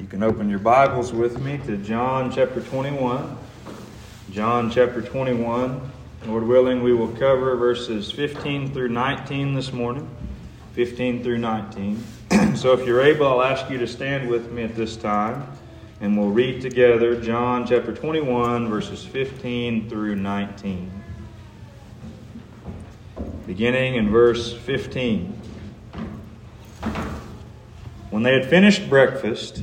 You can open your Bibles with me to John chapter 21. John chapter 21. Lord willing, we will cover verses 15 through 19 this morning. 15 through 19. so if you're able, I'll ask you to stand with me at this time and we'll read together John chapter 21, verses 15 through 19. Beginning in verse 15. When they had finished breakfast,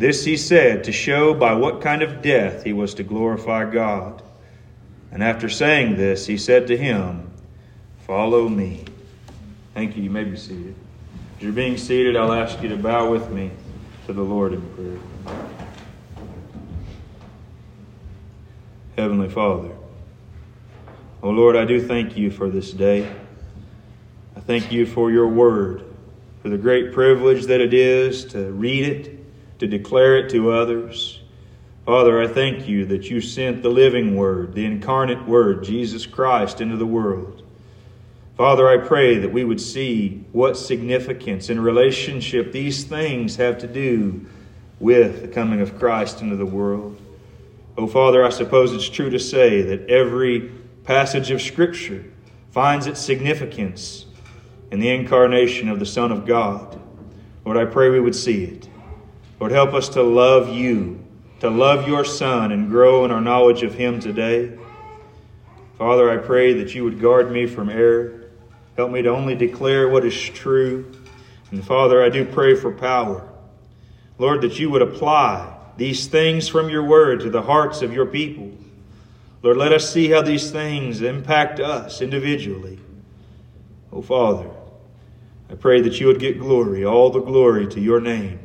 This he said to show by what kind of death he was to glorify God. And after saying this, he said to him, Follow me. Thank you. You may be seated. As you're being seated, I'll ask you to bow with me to the Lord in prayer. Heavenly Father, oh Lord, I do thank you for this day. I thank you for your word, for the great privilege that it is to read it to declare it to others. Father, I thank you that you sent the living Word, the incarnate Word, Jesus Christ, into the world. Father, I pray that we would see what significance in relationship these things have to do with the coming of Christ into the world. Oh, Father, I suppose it's true to say that every passage of Scripture finds its significance in the incarnation of the Son of God. Lord, I pray we would see it. Lord, help us to love you, to love your Son, and grow in our knowledge of him today. Father, I pray that you would guard me from error. Help me to only declare what is true. And Father, I do pray for power. Lord, that you would apply these things from your word to the hearts of your people. Lord, let us see how these things impact us individually. Oh, Father, I pray that you would get glory, all the glory to your name.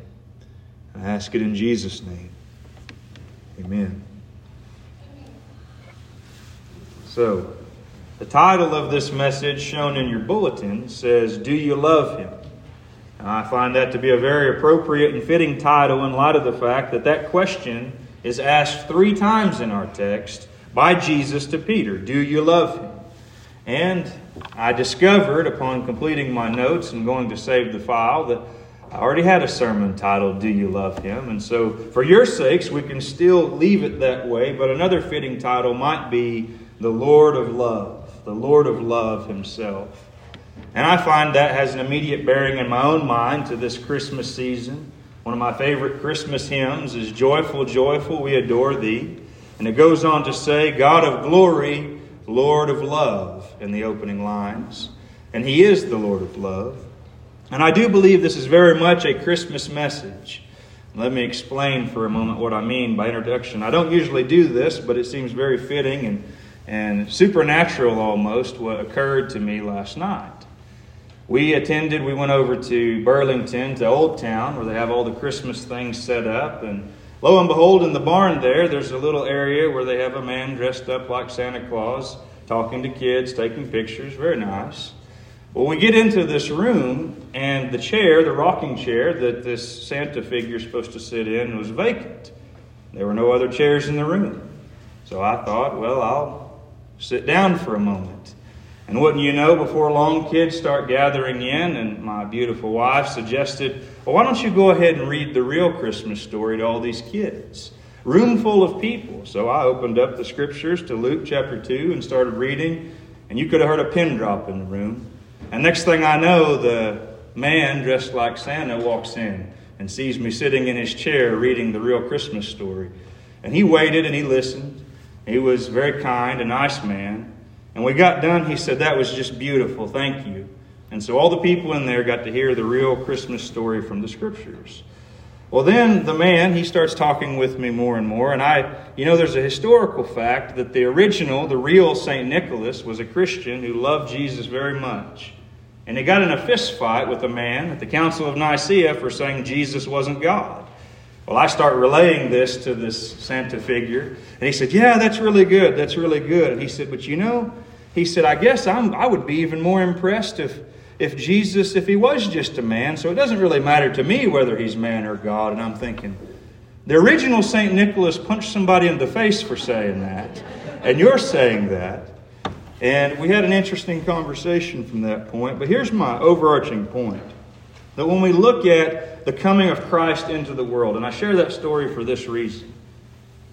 I ask it in Jesus' name. Amen. So, the title of this message shown in your bulletin says, Do You Love Him? And I find that to be a very appropriate and fitting title in light of the fact that that question is asked three times in our text by Jesus to Peter Do you love him? And I discovered upon completing my notes and going to save the file that I already had a sermon titled, Do You Love Him? And so, for your sakes, we can still leave it that way, but another fitting title might be The Lord of Love, the Lord of Love Himself. And I find that has an immediate bearing in my own mind to this Christmas season. One of my favorite Christmas hymns is Joyful, Joyful, We Adore Thee. And it goes on to say, God of glory, Lord of love, in the opening lines. And He is the Lord of love. And I do believe this is very much a Christmas message. Let me explain for a moment what I mean by introduction. I don't usually do this, but it seems very fitting and, and supernatural almost what occurred to me last night. We attended, we went over to Burlington, to Old Town, where they have all the Christmas things set up. And lo and behold, in the barn there, there's a little area where they have a man dressed up like Santa Claus, talking to kids, taking pictures. Very nice. Well, we get into this room, and the chair, the rocking chair that this Santa figure is supposed to sit in, was vacant. There were no other chairs in the room. So I thought, well, I'll sit down for a moment. And wouldn't you know, before long, kids start gathering in, and my beautiful wife suggested, well, why don't you go ahead and read the real Christmas story to all these kids? Room full of people. So I opened up the scriptures to Luke chapter 2 and started reading, and you could have heard a pin drop in the room. And next thing I know, the man dressed like Santa walks in and sees me sitting in his chair reading the real Christmas story. And he waited and he listened. He was very kind, a nice man. And we got done, he said, That was just beautiful. Thank you. And so all the people in there got to hear the real Christmas story from the scriptures. Well, then the man, he starts talking with me more and more. And I, you know, there's a historical fact that the original, the real St. Nicholas, was a Christian who loved Jesus very much. And he got in a fist fight with a man at the Council of Nicaea for saying Jesus wasn't God. Well, I start relaying this to this Santa figure, and he said, Yeah, that's really good. That's really good. And he said, But you know, he said, I guess I'm, I would be even more impressed if, if Jesus, if he was just a man. So it doesn't really matter to me whether he's man or God. And I'm thinking, the original St. Nicholas punched somebody in the face for saying that, and you're saying that. And we had an interesting conversation from that point. But here's my overarching point that when we look at the coming of Christ into the world, and I share that story for this reason,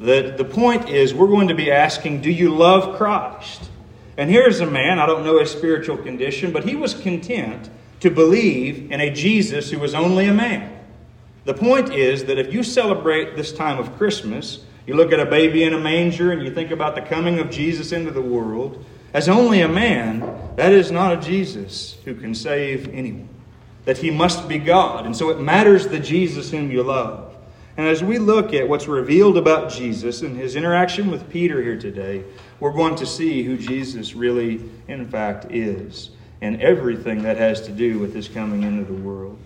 that the point is we're going to be asking, Do you love Christ? And here's a man, I don't know his spiritual condition, but he was content to believe in a Jesus who was only a man. The point is that if you celebrate this time of Christmas, you look at a baby in a manger and you think about the coming of Jesus into the world, as only a man, that is not a Jesus who can save anyone. That he must be God. And so it matters the Jesus whom you love. And as we look at what's revealed about Jesus and his interaction with Peter here today, we're going to see who Jesus really, in fact, is and everything that has to do with his coming into the world.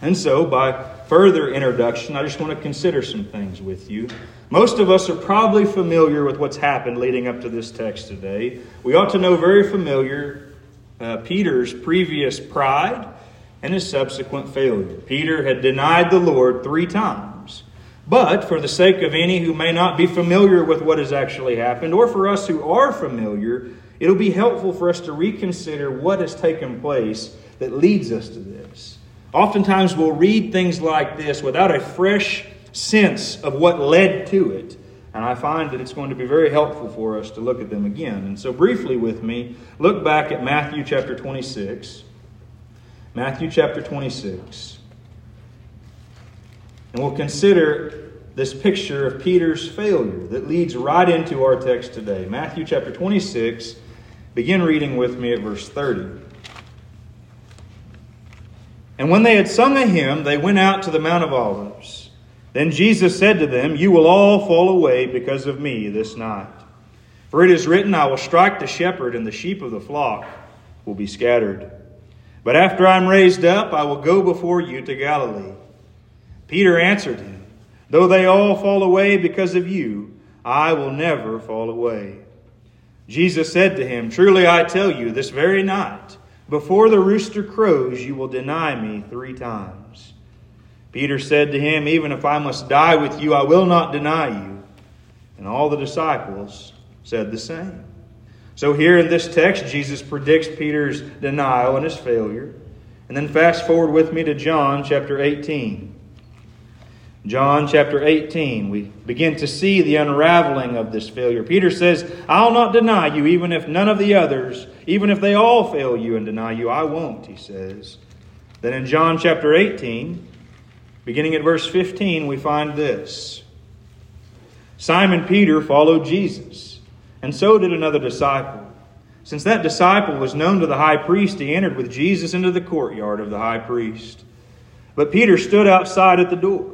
And so, by further introduction, I just want to consider some things with you. Most of us are probably familiar with what's happened leading up to this text today. We ought to know very familiar uh, Peter's previous pride and his subsequent failure. Peter had denied the Lord three times. But for the sake of any who may not be familiar with what has actually happened, or for us who are familiar, it'll be helpful for us to reconsider what has taken place that leads us to this. Oftentimes we'll read things like this without a fresh sense of what led to it. And I find that it's going to be very helpful for us to look at them again. And so, briefly with me, look back at Matthew chapter 26. Matthew chapter 26. And we'll consider this picture of Peter's failure that leads right into our text today. Matthew chapter 26. Begin reading with me at verse 30. And when they had sung a hymn, they went out to the Mount of Olives. Then Jesus said to them, You will all fall away because of me this night. For it is written, I will strike the shepherd, and the sheep of the flock will be scattered. But after I am raised up, I will go before you to Galilee. Peter answered him, Though they all fall away because of you, I will never fall away. Jesus said to him, Truly I tell you, this very night, before the rooster crows, you will deny me three times. Peter said to him, Even if I must die with you, I will not deny you. And all the disciples said the same. So, here in this text, Jesus predicts Peter's denial and his failure. And then fast forward with me to John chapter 18. John chapter 18, we begin to see the unraveling of this failure. Peter says, I'll not deny you, even if none of the others, even if they all fail you and deny you, I won't, he says. Then in John chapter 18, beginning at verse 15, we find this Simon Peter followed Jesus and so did another disciple. Since that disciple was known to the high priest, he entered with Jesus into the courtyard of the high priest. But Peter stood outside at the door.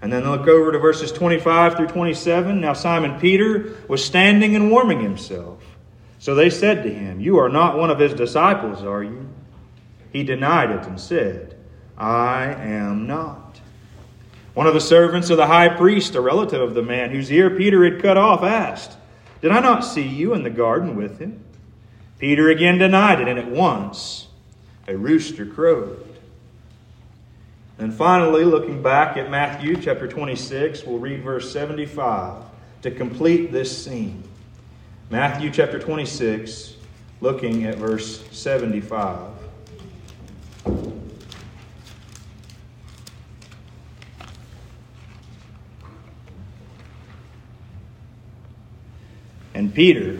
And then look over to verses 25 through 27. Now Simon Peter was standing and warming himself. So they said to him, You are not one of his disciples, are you? He denied it and said, I am not. One of the servants of the high priest, a relative of the man whose ear Peter had cut off, asked, did I not see you in the garden with him? Peter again denied it, and at once a rooster crowed. And finally, looking back at Matthew chapter 26, we'll read verse 75. to complete this scene. Matthew chapter 26, looking at verse 75. And Peter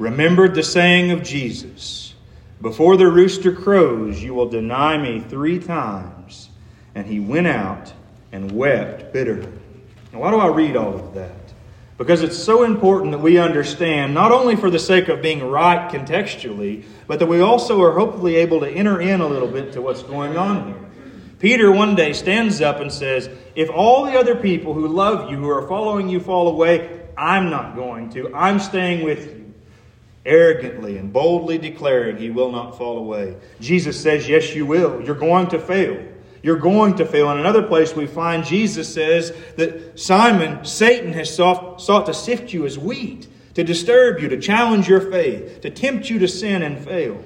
remembered the saying of Jesus Before the rooster crows, you will deny me three times. And he went out and wept bitterly. Now, why do I read all of that? Because it's so important that we understand, not only for the sake of being right contextually, but that we also are hopefully able to enter in a little bit to what's going on here. Peter one day stands up and says, If all the other people who love you, who are following you, fall away, I'm not going to. I'm staying with you. Arrogantly and boldly declaring he will not fall away. Jesus says, Yes, you will. You're going to fail. You're going to fail. In another place, we find Jesus says that Simon, Satan, has sought, sought to sift you as wheat, to disturb you, to challenge your faith, to tempt you to sin and fail.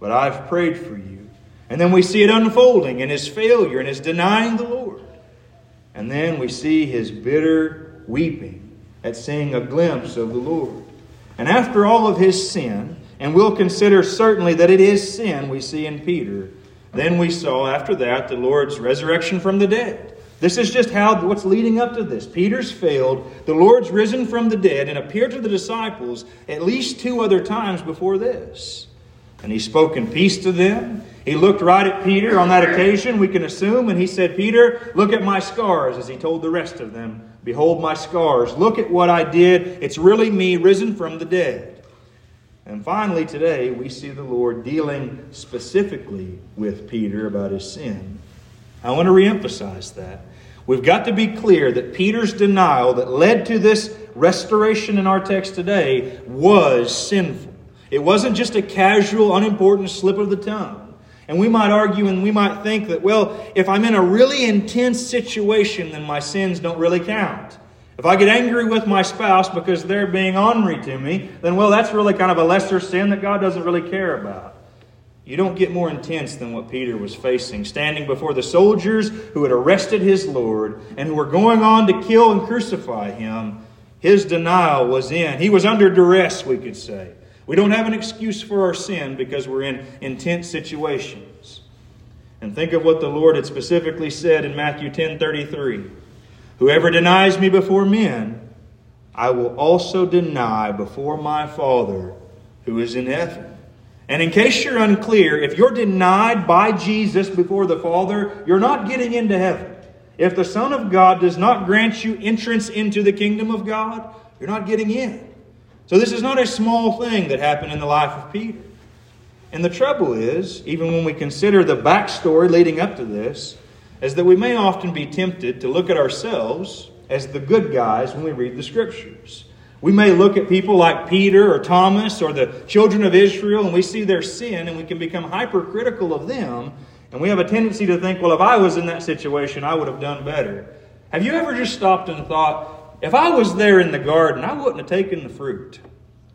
But I've prayed for you. And then we see it unfolding in his failure and his denying the Lord. And then we see his bitter weeping at seeing a glimpse of the Lord. And after all of his sin, and we'll consider certainly that it is sin we see in Peter, then we saw after that the Lord's resurrection from the dead. This is just how what's leading up to this. Peter's failed, the Lord's risen from the dead and appeared to the disciples at least two other times before this. And he spoke in peace to them. He looked right at Peter on that occasion, we can assume, and he said, Peter, look at my scars, as he told the rest of them. Behold my scars. Look at what I did. It's really me risen from the dead. And finally, today, we see the Lord dealing specifically with Peter about his sin. I want to reemphasize that. We've got to be clear that Peter's denial that led to this restoration in our text today was sinful. It wasn't just a casual, unimportant slip of the tongue. And we might argue and we might think that, well, if I'm in a really intense situation, then my sins don't really count. If I get angry with my spouse because they're being ornery to me, then, well, that's really kind of a lesser sin that God doesn't really care about. You don't get more intense than what Peter was facing, standing before the soldiers who had arrested his Lord and who were going on to kill and crucify him. His denial was in. He was under duress, we could say. We don't have an excuse for our sin because we're in intense situations. And think of what the Lord had specifically said in Matthew 10 33. Whoever denies me before men, I will also deny before my Father who is in heaven. And in case you're unclear, if you're denied by Jesus before the Father, you're not getting into heaven. If the Son of God does not grant you entrance into the kingdom of God, you're not getting in. So this is not a small thing that happened in the life of Peter. And the trouble is, even when we consider the backstory leading up to this, is that we may often be tempted to look at ourselves as the good guys when we read the scriptures. We may look at people like Peter or Thomas or the children of Israel and we see their sin and we can become hypercritical of them. And we have a tendency to think, well, if I was in that situation, I would have done better. Have you ever just stopped and thought, if I was there in the garden, I wouldn't have taken the fruit?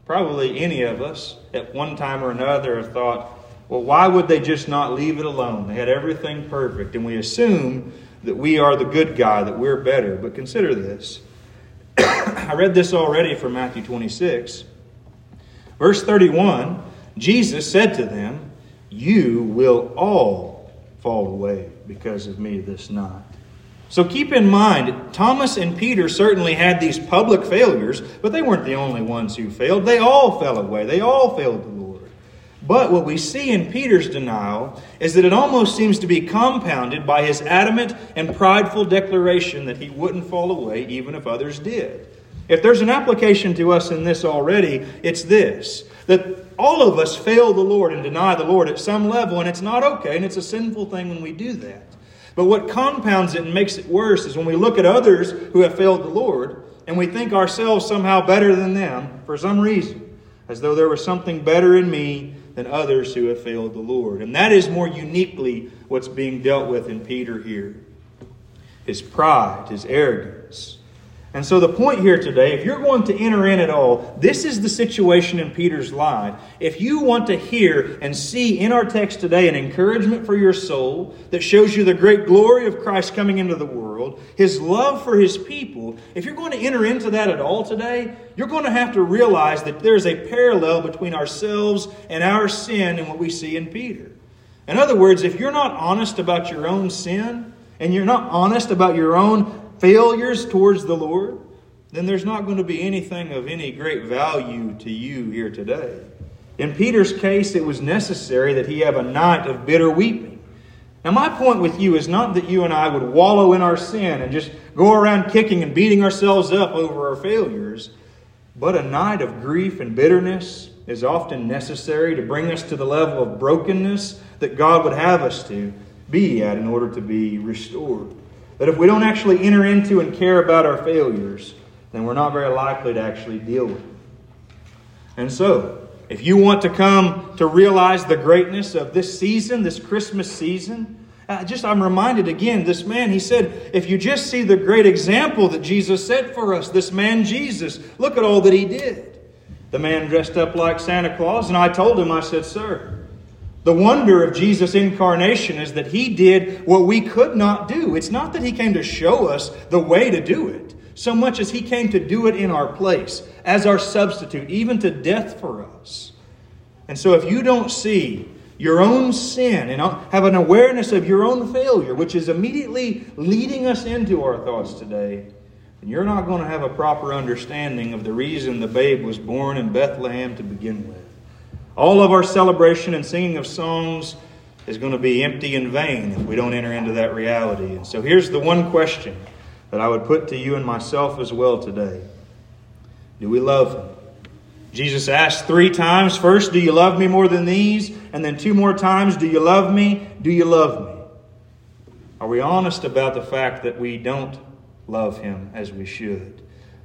Probably any of us at one time or another have thought, well, why would they just not leave it alone? They had everything perfect. And we assume that we are the good guy, that we're better. But consider this. I read this already from Matthew 26. Verse 31 Jesus said to them, You will all fall away because of me this night. So keep in mind, Thomas and Peter certainly had these public failures, but they weren't the only ones who failed. They all fell away. They all failed the Lord. But what we see in Peter's denial is that it almost seems to be compounded by his adamant and prideful declaration that he wouldn't fall away even if others did. If there's an application to us in this already, it's this that all of us fail the Lord and deny the Lord at some level, and it's not okay, and it's a sinful thing when we do that. But what compounds it and makes it worse is when we look at others who have failed the Lord and we think ourselves somehow better than them for some reason, as though there was something better in me than others who have failed the Lord. And that is more uniquely what's being dealt with in Peter here his pride, his arrogance. And so, the point here today, if you're going to enter in at all, this is the situation in Peter's life. If you want to hear and see in our text today an encouragement for your soul that shows you the great glory of Christ coming into the world, his love for his people, if you're going to enter into that at all today, you're going to have to realize that there's a parallel between ourselves and our sin and what we see in Peter. In other words, if you're not honest about your own sin, and you're not honest about your own failures towards the Lord, then there's not going to be anything of any great value to you here today. In Peter's case, it was necessary that he have a night of bitter weeping. Now, my point with you is not that you and I would wallow in our sin and just go around kicking and beating ourselves up over our failures, but a night of grief and bitterness is often necessary to bring us to the level of brokenness that God would have us to be at in order to be restored. That if we don't actually enter into and care about our failures, then we're not very likely to actually deal with them. And so, if you want to come to realize the greatness of this season, this Christmas season, uh, just I'm reminded again, this man, he said, if you just see the great example that Jesus set for us, this man Jesus, look at all that he did. The man dressed up like Santa Claus, and I told him, I said, Sir, the wonder of Jesus' incarnation is that he did what we could not do. It's not that he came to show us the way to do it, so much as he came to do it in our place, as our substitute, even to death for us. And so if you don't see your own sin and uh, have an awareness of your own failure, which is immediately leading us into our thoughts today, then you're not going to have a proper understanding of the reason the babe was born in Bethlehem to begin with. All of our celebration and singing of songs is going to be empty and vain if we don't enter into that reality. And so here's the one question that I would put to you and myself as well today Do we love Him? Jesus asked three times first, Do you love me more than these? And then two more times, Do you love me? Do you love me? Are we honest about the fact that we don't love Him as we should?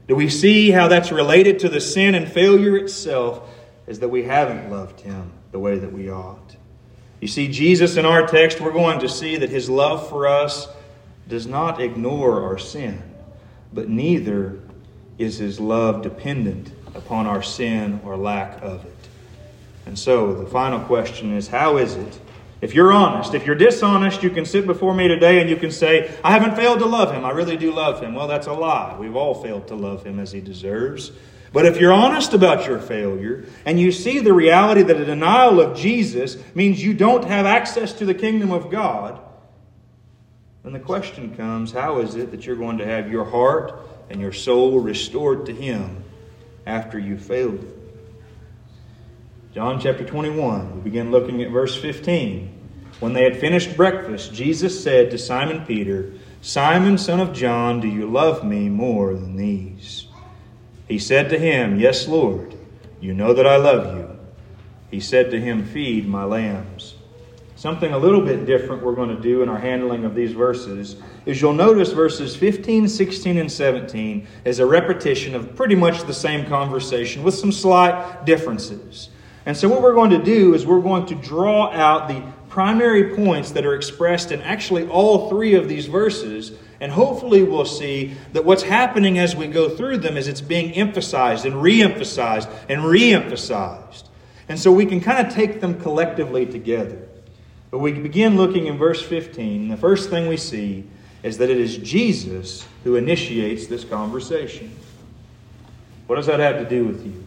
Do we see how that's related to the sin and failure itself is that we haven't loved him the way that we ought. You see, Jesus in our text, we're going to see that his love for us does not ignore our sin, but neither is his love dependent upon our sin or lack of it. And so the final question is how is it? If you're honest, if you're dishonest, you can sit before me today and you can say, I haven't failed to love him. I really do love him. Well, that's a lie. We've all failed to love him as he deserves. But if you're honest about your failure and you see the reality that a denial of Jesus means you don't have access to the kingdom of God, then the question comes how is it that you're going to have your heart and your soul restored to Him after you failed John chapter 21, we begin looking at verse 15. When they had finished breakfast, Jesus said to Simon Peter, Simon, son of John, do you love me more than these? He said to him, Yes, Lord, you know that I love you. He said to him, Feed my lambs. Something a little bit different we're going to do in our handling of these verses is you'll notice verses 15, 16, and 17 is a repetition of pretty much the same conversation with some slight differences. And so, what we're going to do is we're going to draw out the primary points that are expressed in actually all three of these verses and hopefully, we'll see that what's happening as we go through them is it's being emphasized and re emphasized and re emphasized. And so we can kind of take them collectively together. But we begin looking in verse 15. The first thing we see is that it is Jesus who initiates this conversation. What does that have to do with you?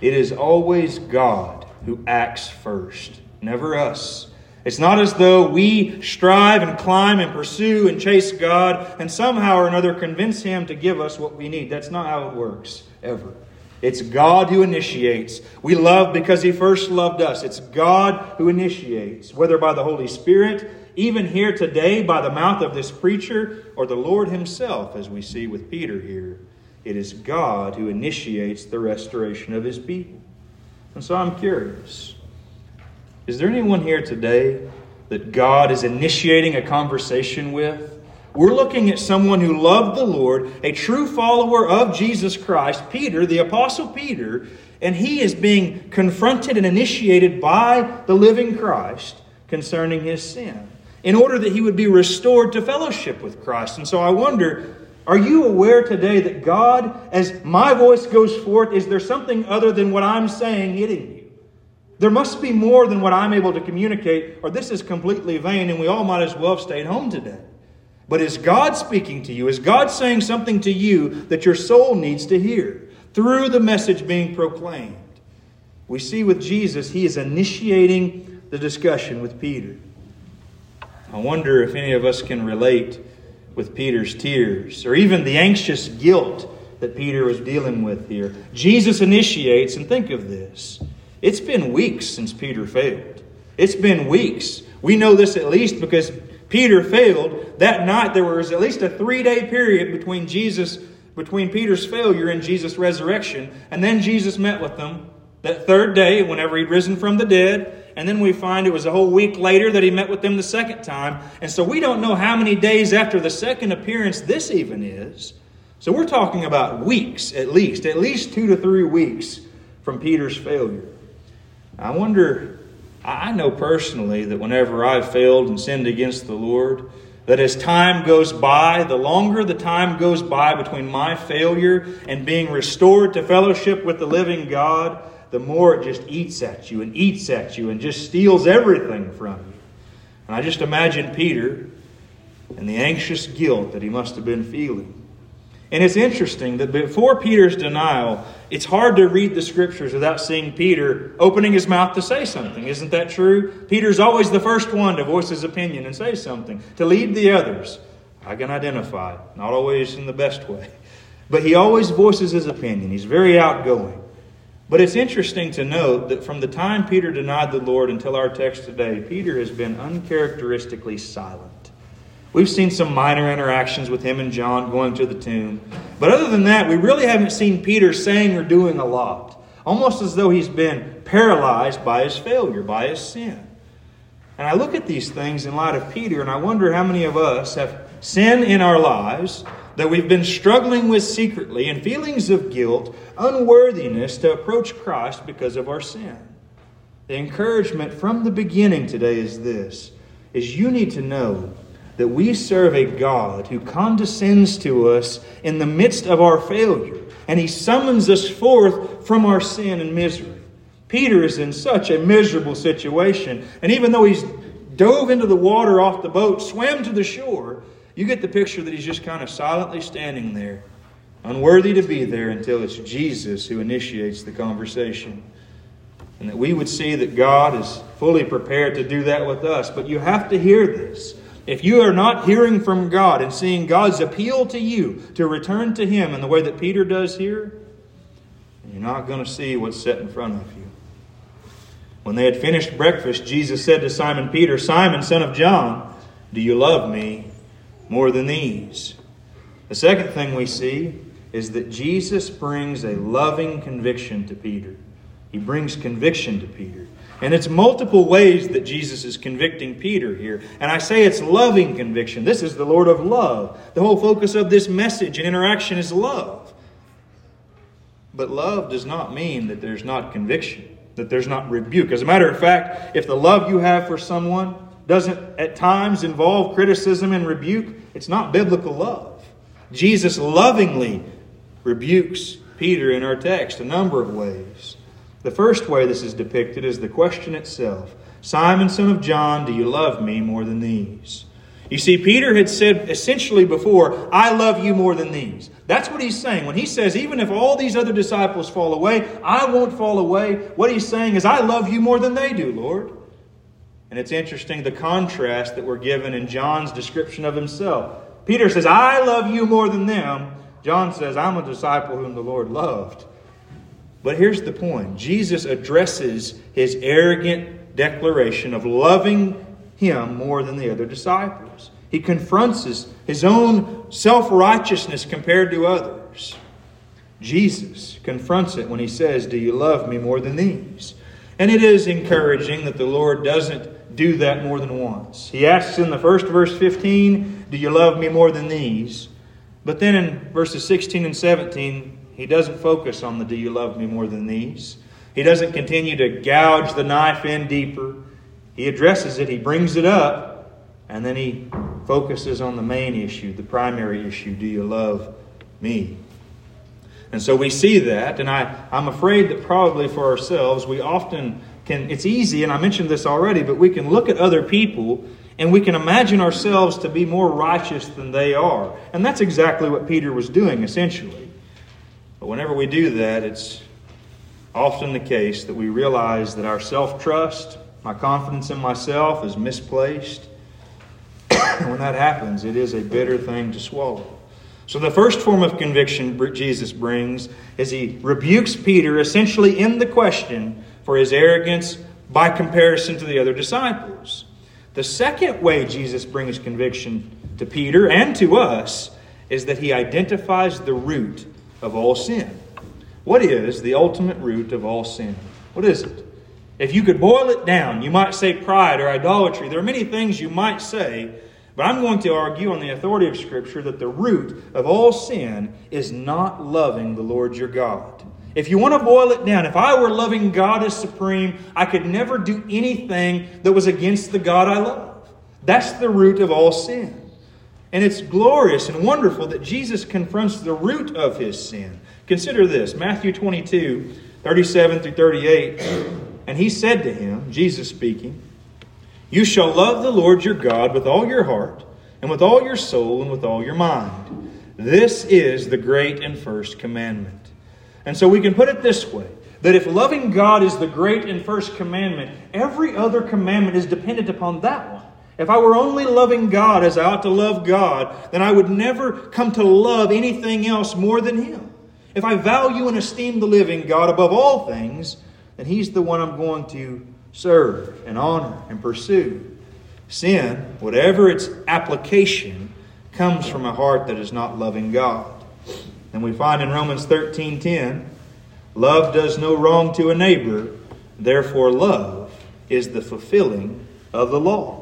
It is always God who acts first, never us. It's not as though we strive and climb and pursue and chase God and somehow or another convince Him to give us what we need. That's not how it works, ever. It's God who initiates. We love because He first loved us. It's God who initiates, whether by the Holy Spirit, even here today by the mouth of this preacher, or the Lord Himself, as we see with Peter here. It is God who initiates the restoration of His people. And so I'm curious. Is there anyone here today that God is initiating a conversation with? We're looking at someone who loved the Lord, a true follower of Jesus Christ, Peter, the Apostle Peter, and he is being confronted and initiated by the living Christ concerning his sin in order that he would be restored to fellowship with Christ. And so I wonder Are you aware today that God, as my voice goes forth, is there something other than what I'm saying hitting you? There must be more than what I'm able to communicate, or this is completely vain, and we all might as well have stayed home today. But is God speaking to you? Is God saying something to you that your soul needs to hear through the message being proclaimed? We see with Jesus, he is initiating the discussion with Peter. I wonder if any of us can relate with Peter's tears or even the anxious guilt that Peter was dealing with here. Jesus initiates, and think of this it's been weeks since Peter failed. It's been weeks. We know this at least because Peter failed. That night there was at least a three day period between Jesus, between Peter's failure and Jesus' resurrection. And then Jesus met with them that third day, whenever he'd risen from the dead. And then we find it was a whole week later that he met with them the second time. And so we don't know how many days after the second appearance this even is. So we're talking about weeks at least, at least two to three weeks from Peter's failure. I wonder, I know personally that whenever I've failed and sinned against the Lord, that as time goes by, the longer the time goes by between my failure and being restored to fellowship with the living God, the more it just eats at you and eats at you and just steals everything from you. And I just imagine Peter and the anxious guilt that he must have been feeling. And it's interesting that before Peter's denial, it's hard to read the scriptures without seeing Peter opening his mouth to say something. Isn't that true? Peter's always the first one to voice his opinion and say something, to lead the others. I can identify, not always in the best way. But he always voices his opinion. He's very outgoing. But it's interesting to note that from the time Peter denied the Lord until our text today, Peter has been uncharacteristically silent. We've seen some minor interactions with him and John going to the tomb. But other than that, we really haven't seen Peter saying or doing a lot. Almost as though he's been paralyzed by his failure, by his sin. And I look at these things in light of Peter, and I wonder how many of us have sin in our lives that we've been struggling with secretly and feelings of guilt, unworthiness to approach Christ because of our sin. The encouragement from the beginning today is this is you need to know that we serve a God who condescends to us in the midst of our failure and he summons us forth from our sin and misery. Peter is in such a miserable situation, and even though he's dove into the water off the boat, swam to the shore, you get the picture that he's just kind of silently standing there, unworthy to be there until it's Jesus who initiates the conversation. And that we would see that God is fully prepared to do that with us. But you have to hear this. If you are not hearing from God and seeing God's appeal to you to return to Him in the way that Peter does here, you're not going to see what's set in front of you. When they had finished breakfast, Jesus said to Simon Peter, Simon, son of John, do you love me? more than these. The second thing we see is that Jesus brings a loving conviction to Peter. He brings conviction to Peter. And it's multiple ways that Jesus is convicting Peter here. And I say it's loving conviction. This is the Lord of love. The whole focus of this message and interaction is love. But love does not mean that there's not conviction, that there's not rebuke. As a matter of fact, if the love you have for someone doesn't at times involve criticism and rebuke, it's not biblical love. Jesus lovingly rebukes Peter in our text a number of ways. The first way this is depicted is the question itself Simon, son of John, do you love me more than these? You see, Peter had said essentially before, I love you more than these. That's what he's saying. When he says, even if all these other disciples fall away, I won't fall away, what he's saying is, I love you more than they do, Lord. And it's interesting the contrast that we're given in John's description of himself. Peter says, I love you more than them. John says, I'm a disciple whom the Lord loved. But here's the point Jesus addresses his arrogant declaration of loving him more than the other disciples. He confronts his, his own self righteousness compared to others. Jesus confronts it when he says, Do you love me more than these? And it is encouraging that the Lord doesn't do that more than once. He asks in the first verse 15, Do you love me more than these? But then in verses 16 and 17, he doesn't focus on the Do you love me more than these? He doesn't continue to gouge the knife in deeper. He addresses it, he brings it up, and then he focuses on the main issue, the primary issue do you love me? And so we see that, and I, I'm afraid that probably for ourselves, we often can, it's easy, and I mentioned this already, but we can look at other people and we can imagine ourselves to be more righteous than they are. And that's exactly what Peter was doing, essentially. But whenever we do that, it's often the case that we realize that our self trust, my confidence in myself is misplaced. and when that happens, it is a bitter thing to swallow. So, the first form of conviction Jesus brings is he rebukes Peter essentially in the question for his arrogance by comparison to the other disciples. The second way Jesus brings conviction to Peter and to us is that he identifies the root of all sin. What is the ultimate root of all sin? What is it? If you could boil it down, you might say pride or idolatry. There are many things you might say, but I'm going to argue on the authority of Scripture that the root of all sin is not loving the Lord your God. If you want to boil it down, if I were loving God as supreme, I could never do anything that was against the God I love. That's the root of all sin. And it's glorious and wonderful that Jesus confronts the root of his sin. Consider this Matthew 22, 37 through 38. And he said to him, Jesus speaking, You shall love the Lord your God with all your heart, and with all your soul, and with all your mind. This is the great and first commandment. And so we can put it this way that if loving God is the great and first commandment, every other commandment is dependent upon that one. If I were only loving God as I ought to love God, then I would never come to love anything else more than Him. If I value and esteem the living God above all things, then He's the one I'm going to serve and honor and pursue. Sin, whatever its application, comes from a heart that is not loving God. And we find in Romans 13:10, love does no wrong to a neighbor, therefore love is the fulfilling of the law.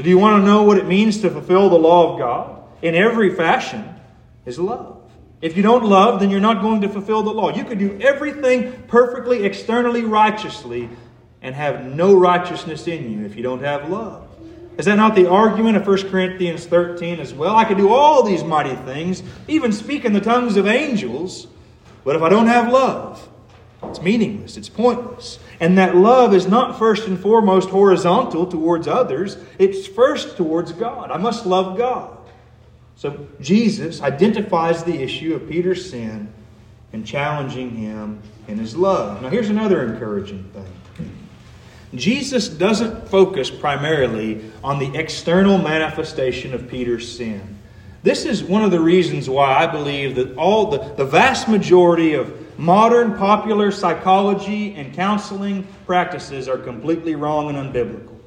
So do you want to know what it means to fulfill the law of God? In every fashion is love. If you don't love, then you're not going to fulfill the law. You could do everything perfectly, externally, righteously, and have no righteousness in you if you don't have love. Is that not the argument of 1 Corinthians 13 as well? I can do all these mighty things, even speak in the tongues of angels, but if I don't have love, it's meaningless, it's pointless. And that love is not first and foremost horizontal towards others, it's first towards God. I must love God. So Jesus identifies the issue of Peter's sin and challenging him in his love. Now, here's another encouraging thing. Jesus doesn't focus primarily on the external manifestation of Peter's sin. This is one of the reasons why I believe that all the, the vast majority of modern popular psychology and counseling practices are completely wrong and unbiblical.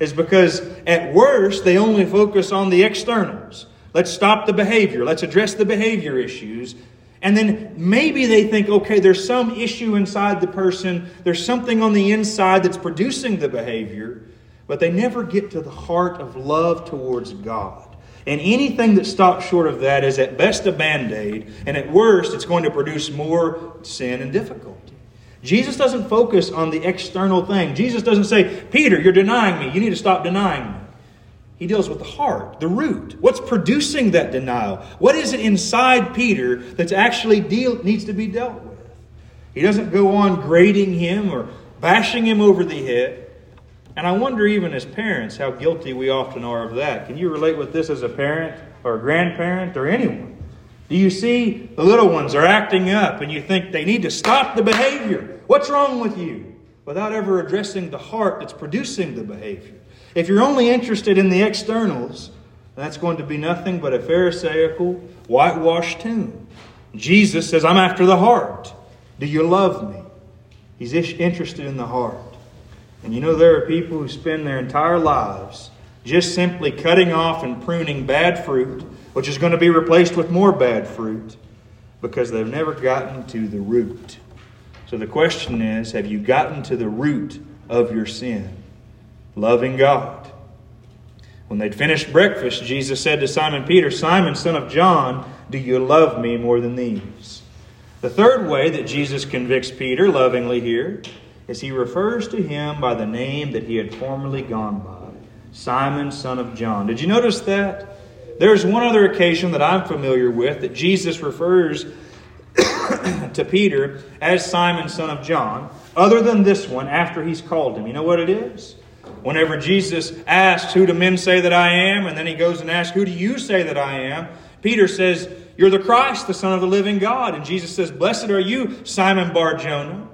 Is because at worst they only focus on the externals. Let's stop the behavior. Let's address the behavior issues and then maybe they think, okay, there's some issue inside the person, there's something on the inside that's producing the behavior, but they never get to the heart of love towards God. And anything that stops short of that is at best a band aid, and at worst, it's going to produce more sin and difficulty. Jesus doesn't focus on the external thing. Jesus doesn't say, Peter, you're denying me. You need to stop denying me. He deals with the heart, the root. What's producing that denial? What is it inside Peter that's actually deal, needs to be dealt with? He doesn't go on grading him or bashing him over the head. And I wonder, even as parents, how guilty we often are of that. Can you relate with this as a parent or a grandparent or anyone? Do you see the little ones are acting up and you think they need to stop the behavior? What's wrong with you? Without ever addressing the heart that's producing the behavior. If you're only interested in the externals, that's going to be nothing but a Pharisaical, whitewashed tomb. Jesus says, I'm after the heart. Do you love me? He's interested in the heart. And you know, there are people who spend their entire lives just simply cutting off and pruning bad fruit, which is going to be replaced with more bad fruit, because they've never gotten to the root. So the question is have you gotten to the root of your sin? loving God. When they'd finished breakfast, Jesus said to Simon Peter, Simon, son of John, do you love me more than these? The third way that Jesus convicts Peter lovingly here is he refers to him by the name that he had formerly gone by Simon, son of John. Did you notice that? There's one other occasion that I'm familiar with that Jesus refers to Peter as Simon, son of John, other than this one after he's called him. You know what it is? Whenever Jesus asks, Who do men say that I am? and then he goes and asks, Who do you say that I am? Peter says, You're the Christ, the Son of the living God. And Jesus says, Blessed are you, Simon Bar Jonah.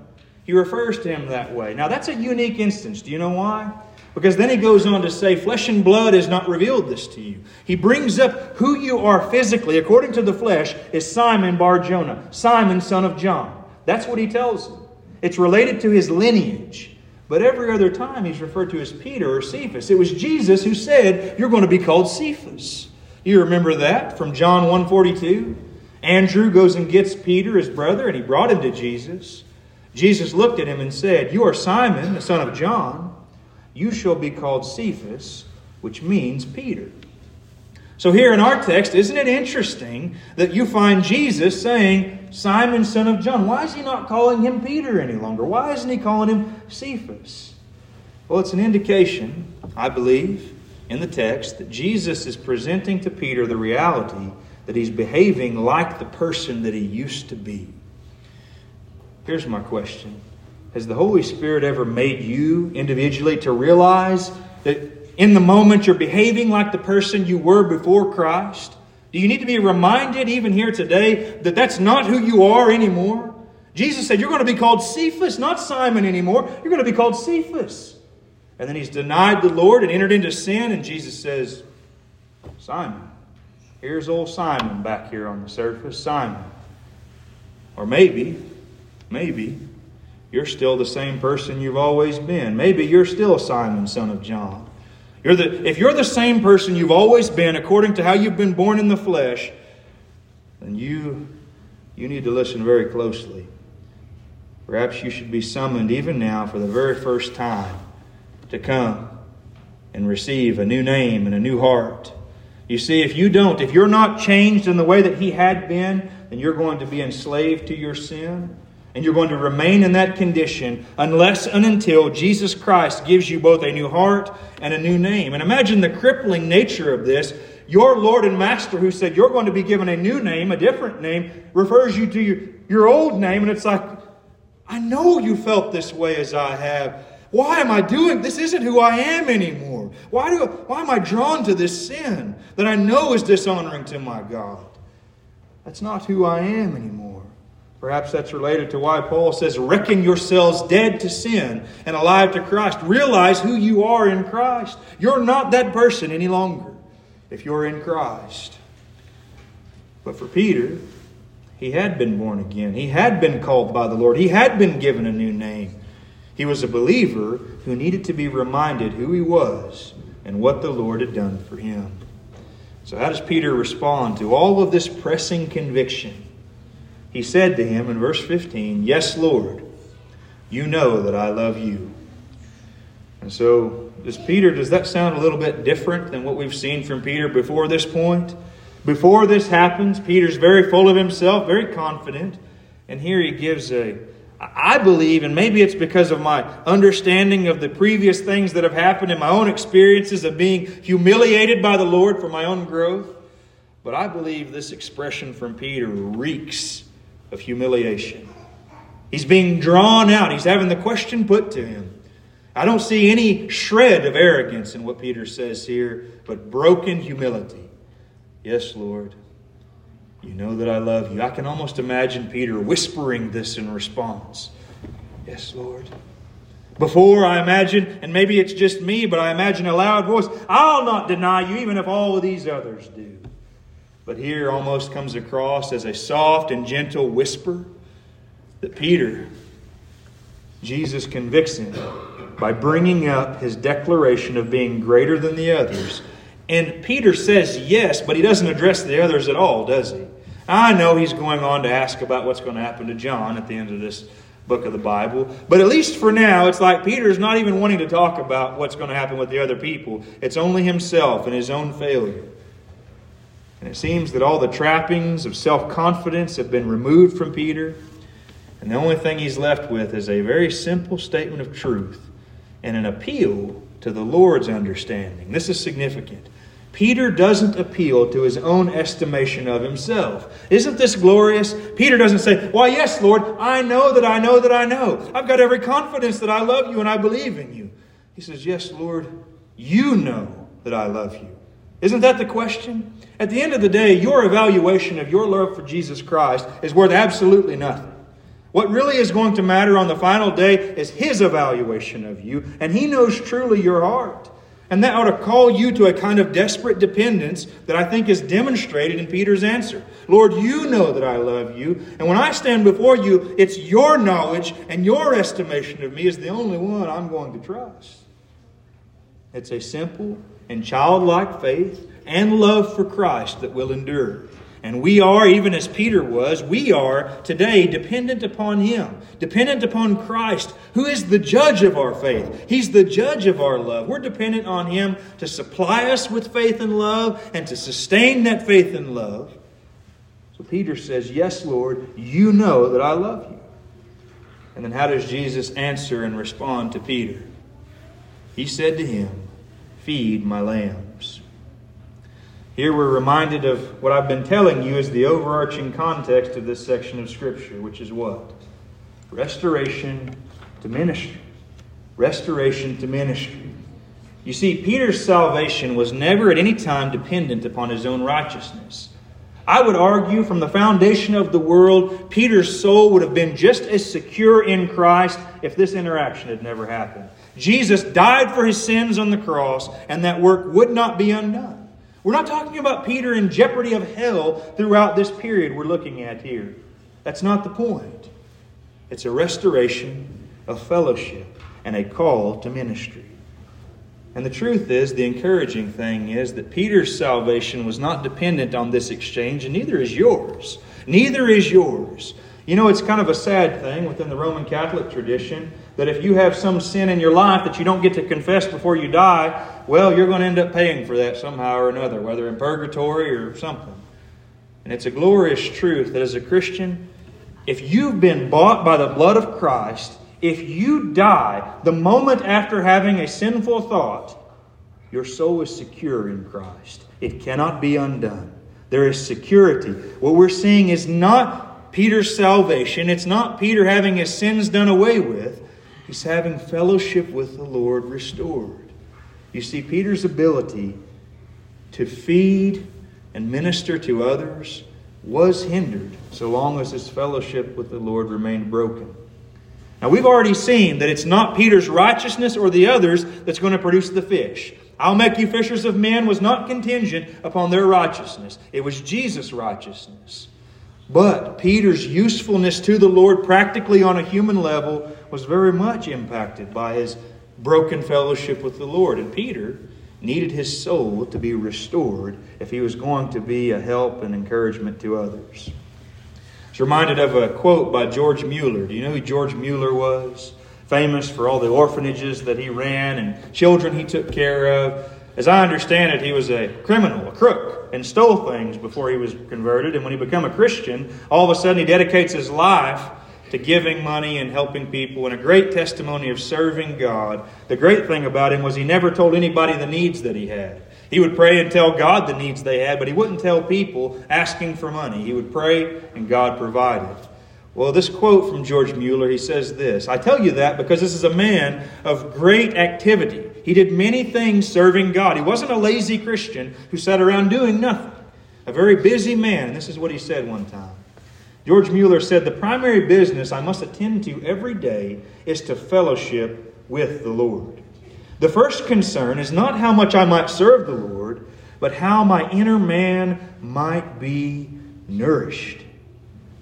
He refers to him that way. Now, that's a unique instance. Do you know why? Because then he goes on to say, Flesh and blood has not revealed this to you. He brings up who you are physically, according to the flesh, is Simon Bar Jonah, Simon, son of John. That's what he tells them. It's related to his lineage. But every other time he's referred to as Peter or Cephas. It was Jesus who said, You're going to be called Cephas. You remember that from John 142? Andrew goes and gets Peter, his brother, and he brought him to Jesus. Jesus looked at him and said, You are Simon, the son of John. You shall be called Cephas, which means Peter. So, here in our text, isn't it interesting that you find Jesus saying, Simon, son of John? Why is he not calling him Peter any longer? Why isn't he calling him Cephas? Well, it's an indication, I believe, in the text that Jesus is presenting to Peter the reality that he's behaving like the person that he used to be. Here's my question Has the Holy Spirit ever made you individually to realize that in the moment you're behaving like the person you were before Christ? Do you need to be reminded, even here today, that that's not who you are anymore? Jesus said, You're going to be called Cephas, not Simon anymore. You're going to be called Cephas. And then he's denied the Lord and entered into sin, and Jesus says, Simon, here's old Simon back here on the surface, Simon. Or maybe, maybe, you're still the same person you've always been. Maybe you're still Simon, son of John. You're the, if you're the same person you've always been, according to how you've been born in the flesh, then you, you need to listen very closely. Perhaps you should be summoned even now for the very first time to come and receive a new name and a new heart. You see, if you don't, if you're not changed in the way that He had been, then you're going to be enslaved to your sin. And you're going to remain in that condition unless and until Jesus Christ gives you both a new heart and a new name. And imagine the crippling nature of this. Your Lord and Master, who said you're going to be given a new name, a different name, refers you to your, your old name. And it's like, I know you felt this way as I have. Why am I doing this? Isn't who I am anymore. Why, do, why am I drawn to this sin that I know is dishonoring to my God? That's not who I am anymore. Perhaps that's related to why Paul says, Reckon yourselves dead to sin and alive to Christ. Realize who you are in Christ. You're not that person any longer if you're in Christ. But for Peter, he had been born again. He had been called by the Lord. He had been given a new name. He was a believer who needed to be reminded who he was and what the Lord had done for him. So, how does Peter respond to all of this pressing conviction? He said to him in verse 15, Yes, Lord, you know that I love you. And so, does Peter, does that sound a little bit different than what we've seen from Peter before this point? Before this happens, Peter's very full of himself, very confident. And here he gives a, I believe, and maybe it's because of my understanding of the previous things that have happened in my own experiences of being humiliated by the Lord for my own growth. But I believe this expression from Peter reeks of humiliation. He's being drawn out. He's having the question put to him. I don't see any shred of arrogance in what Peter says here, but broken humility. Yes, Lord, you know that I love you. I can almost imagine Peter whispering this in response. Yes, Lord. Before I imagine, and maybe it's just me, but I imagine a loud voice, I'll not deny you, even if all of these others do. But here almost comes across as a soft and gentle whisper that Peter, Jesus convicts him by bringing up his declaration of being greater than the others. And Peter says yes, but he doesn't address the others at all, does he? I know he's going on to ask about what's going to happen to John at the end of this book of the Bible. But at least for now, it's like Peter's not even wanting to talk about what's going to happen with the other people. It's only himself and his own failure. And it seems that all the trappings of self confidence have been removed from Peter. And the only thing he's left with is a very simple statement of truth and an appeal to the Lord's understanding. This is significant. Peter doesn't appeal to his own estimation of himself. Isn't this glorious? Peter doesn't say, Why, yes, Lord, I know that I know that I know. I've got every confidence that I love you and I believe in you. He says, Yes, Lord, you know that I love you. Isn't that the question? At the end of the day, your evaluation of your love for Jesus Christ is worth absolutely nothing. What really is going to matter on the final day is His evaluation of you, and He knows truly your heart. And that ought to call you to a kind of desperate dependence that I think is demonstrated in Peter's answer. Lord, you know that I love you. And when I stand before you, it's your knowledge and your estimation of me is the only one I'm going to trust. It's a simple and childlike faith and love for Christ that will endure. And we are, even as Peter was, we are today dependent upon Him, dependent upon Christ, who is the judge of our faith. He's the judge of our love. We're dependent on Him to supply us with faith and love and to sustain that faith and love. So Peter says, Yes, Lord, you know that I love you. And then how does Jesus answer and respond to Peter? He said to him, Feed my lambs. Here we're reminded of what I've been telling you is the overarching context of this section of Scripture, which is what? Restoration to ministry. Restoration to ministry. You see, Peter's salvation was never at any time dependent upon his own righteousness. I would argue from the foundation of the world, Peter's soul would have been just as secure in Christ if this interaction had never happened. Jesus died for his sins on the cross, and that work would not be undone. We're not talking about Peter in jeopardy of hell throughout this period we're looking at here. That's not the point. It's a restoration of fellowship and a call to ministry. And the truth is, the encouraging thing is that Peter's salvation was not dependent on this exchange, and neither is yours. Neither is yours. You know, it's kind of a sad thing within the Roman Catholic tradition that if you have some sin in your life that you don't get to confess before you die, well, you're going to end up paying for that somehow or another, whether in purgatory or something. And it's a glorious truth that as a Christian, if you've been bought by the blood of Christ, if you die the moment after having a sinful thought, your soul is secure in Christ. It cannot be undone. There is security. What we're seeing is not Peter's salvation. It's not Peter having his sins done away with. He's having fellowship with the Lord restored. You see, Peter's ability to feed and minister to others was hindered so long as his fellowship with the Lord remained broken. Now, we've already seen that it's not Peter's righteousness or the others that's going to produce the fish. I'll make you fishers of men was not contingent upon their righteousness, it was Jesus' righteousness. But Peter's usefulness to the Lord, practically on a human level, was very much impacted by his broken fellowship with the Lord. And Peter needed his soul to be restored if he was going to be a help and encouragement to others. I was reminded of a quote by George Mueller. Do you know who George Mueller was? Famous for all the orphanages that he ran and children he took care of. As I understand it, he was a criminal, a crook, and stole things before he was converted. And when he became a Christian, all of a sudden he dedicates his life to giving money and helping people, and a great testimony of serving God. The great thing about him was he never told anybody the needs that he had. He would pray and tell God the needs they had, but he wouldn't tell people asking for money. He would pray, and God provided. Well, this quote from George Mueller, he says this I tell you that because this is a man of great activity. He did many things serving God. He wasn't a lazy Christian who sat around doing nothing. A very busy man. And this is what he said one time. George Mueller said, The primary business I must attend to every day is to fellowship with the Lord. The first concern is not how much I might serve the Lord, but how my inner man might be nourished.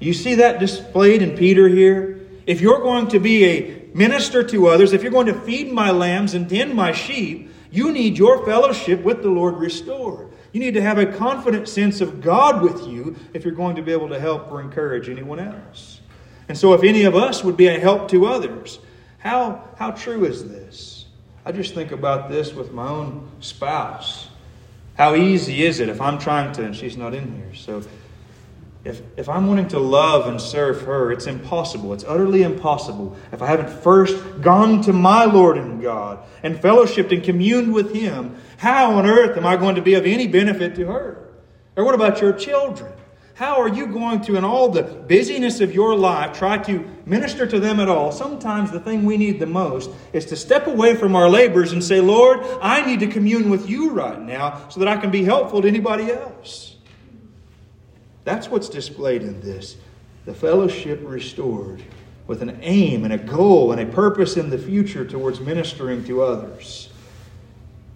You see that displayed in Peter here? If you're going to be a minister to others, if you're going to feed my lambs and tend my sheep, you need your fellowship with the Lord restored. You need to have a confident sense of God with you if you're going to be able to help or encourage anyone else. And so, if any of us would be a help to others, how, how true is this? I just think about this with my own spouse. How easy is it if I'm trying to, and she's not in here, so if, if I'm wanting to love and serve her, it's impossible. It's utterly impossible if I haven't first gone to my Lord and God and fellowshipped and communed with Him. How on earth am I going to be of any benefit to her? Or what about your children? How are you going to, in all the busyness of your life, try to minister to them at all? Sometimes the thing we need the most is to step away from our labors and say, Lord, I need to commune with you right now so that I can be helpful to anybody else. That's what's displayed in this. The fellowship restored with an aim and a goal and a purpose in the future towards ministering to others.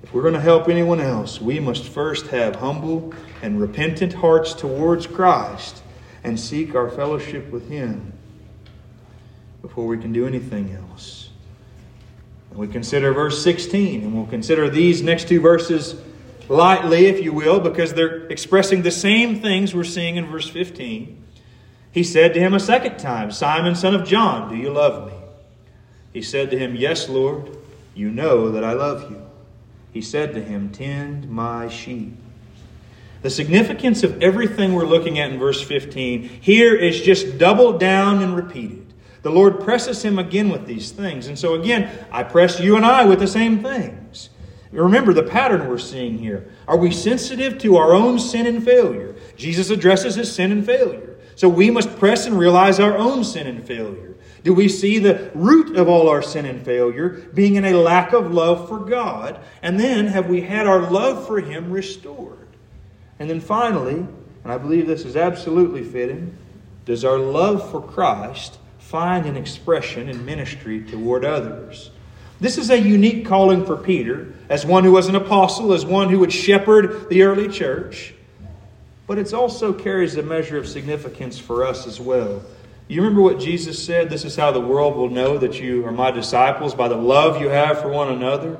If we're going to help anyone else, we must first have humble and repentant hearts towards Christ and seek our fellowship with Him before we can do anything else. And we consider verse 16, and we'll consider these next two verses lightly, if you will, because they're expressing the same things we're seeing in verse 15. He said to him a second time, Simon, son of John, do you love me? He said to him, Yes, Lord, you know that I love you. He said to him, Tend my sheep. The significance of everything we're looking at in verse 15 here is just doubled down and repeated. The Lord presses him again with these things. And so, again, I press you and I with the same things. Remember the pattern we're seeing here. Are we sensitive to our own sin and failure? Jesus addresses his sin and failure. So we must press and realize our own sin and failure. Do we see the root of all our sin and failure being in a lack of love for God? And then have we had our love for Him restored? And then finally, and I believe this is absolutely fitting, does our love for Christ find an expression in ministry toward others? This is a unique calling for Peter as one who was an apostle, as one who would shepherd the early church. But it also carries a measure of significance for us as well. You remember what Jesus said? This is how the world will know that you are my disciples by the love you have for one another.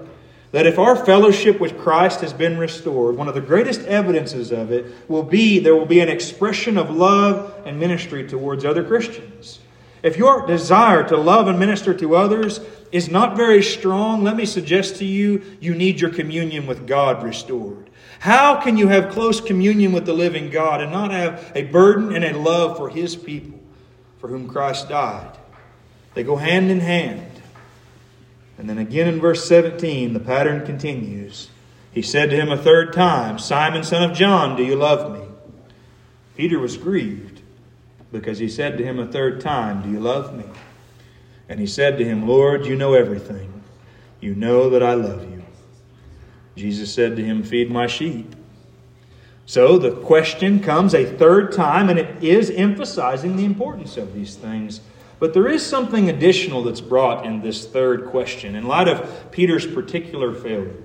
That if our fellowship with Christ has been restored, one of the greatest evidences of it will be there will be an expression of love and ministry towards other Christians. If your desire to love and minister to others is not very strong, let me suggest to you, you need your communion with God restored. How can you have close communion with the living God and not have a burden and a love for His people for whom Christ died? They go hand in hand. And then again in verse 17, the pattern continues. He said to him a third time, Simon, son of John, do you love me? Peter was grieved because he said to him a third time, Do you love me? And he said to him, Lord, you know everything. You know that I love you. Jesus said to him, Feed my sheep. So the question comes a third time, and it is emphasizing the importance of these things. But there is something additional that's brought in this third question in light of Peter's particular failure.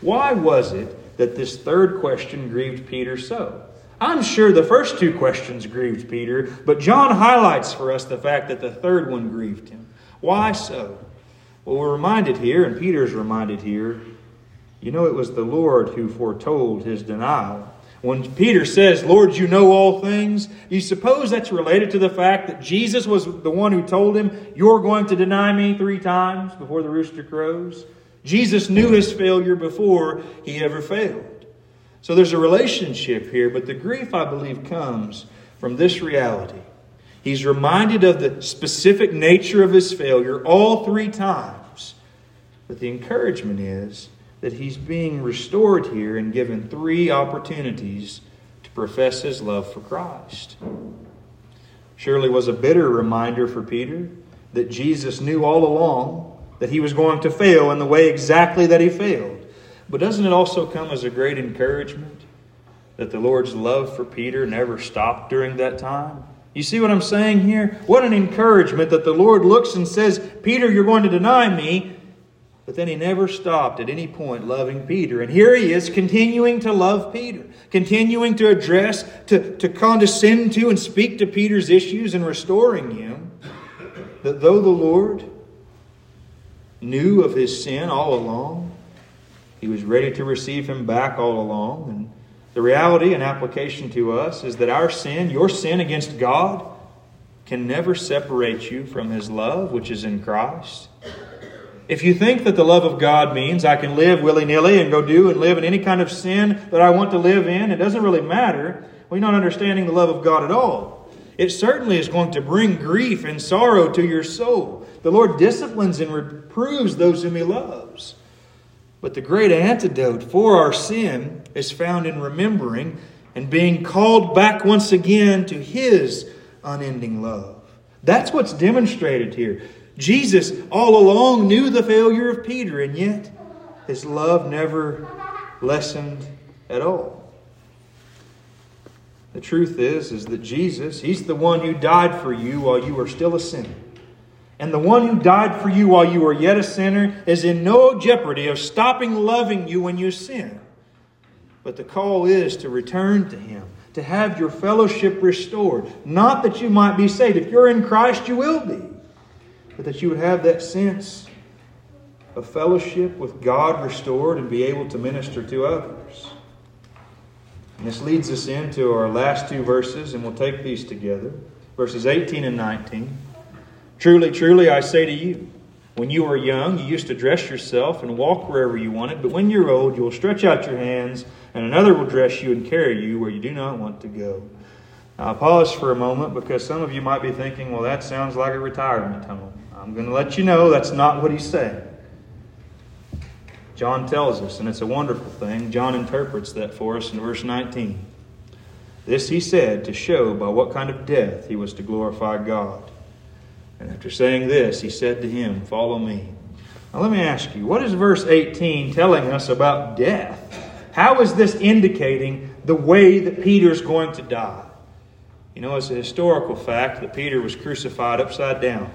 Why was it that this third question grieved Peter so? I'm sure the first two questions grieved Peter, but John highlights for us the fact that the third one grieved him. Why so? Well, we're reminded here, and Peter's reminded here, you know, it was the Lord who foretold his denial. When Peter says, Lord, you know all things, you suppose that's related to the fact that Jesus was the one who told him, You're going to deny me three times before the rooster crows? Jesus knew his failure before he ever failed. So there's a relationship here, but the grief, I believe, comes from this reality He's reminded of the specific nature of his failure all three times. But the encouragement is that he's being restored here and given three opportunities to profess his love for Christ. Surely was a bitter reminder for Peter that Jesus knew all along that he was going to fail in the way exactly that he failed. But doesn't it also come as a great encouragement that the Lord's love for Peter never stopped during that time? You see what I'm saying here? What an encouragement that the Lord looks and says, Peter, you're going to deny me. But then he never stopped at any point loving Peter. And here he is continuing to love Peter, continuing to address, to, to condescend to, and speak to Peter's issues and restoring him. That though the Lord knew of his sin all along, he was ready to receive him back all along. And the reality and application to us is that our sin, your sin against God, can never separate you from His love, which is in Christ. If you think that the love of God means I can live willy nilly and go do and live in any kind of sin that I want to live in, it doesn't really matter. You're not understanding the love of God at all. It certainly is going to bring grief and sorrow to your soul. The Lord disciplines and reproves those whom He loves. But the great antidote for our sin is found in remembering and being called back once again to His unending love. That's what's demonstrated here. Jesus all along knew the failure of Peter, and yet his love never lessened at all. The truth is, is that Jesus, He's the one who died for you while you were still a sinner. And the one who died for you while you were yet a sinner is in no jeopardy of stopping loving you when you sin. But the call is to return to Him, to have your fellowship restored. Not that you might be saved. If you're in Christ, you will be. But that you would have that sense of fellowship with God restored and be able to minister to others. And this leads us into our last two verses, and we'll take these together verses 18 and 19. Truly, truly, I say to you, when you were young, you used to dress yourself and walk wherever you wanted, but when you're old, you will stretch out your hands, and another will dress you and carry you where you do not want to go. I'll pause for a moment because some of you might be thinking, well, that sounds like a retirement home. I'm going to let you know that's not what he's saying. John tells us, and it's a wonderful thing. John interprets that for us in verse 19. This he said to show by what kind of death he was to glorify God. And after saying this, he said to him, Follow me. Now let me ask you, what is verse 18 telling us about death? How is this indicating the way that Peter's going to die? You know, it's a historical fact that Peter was crucified upside down.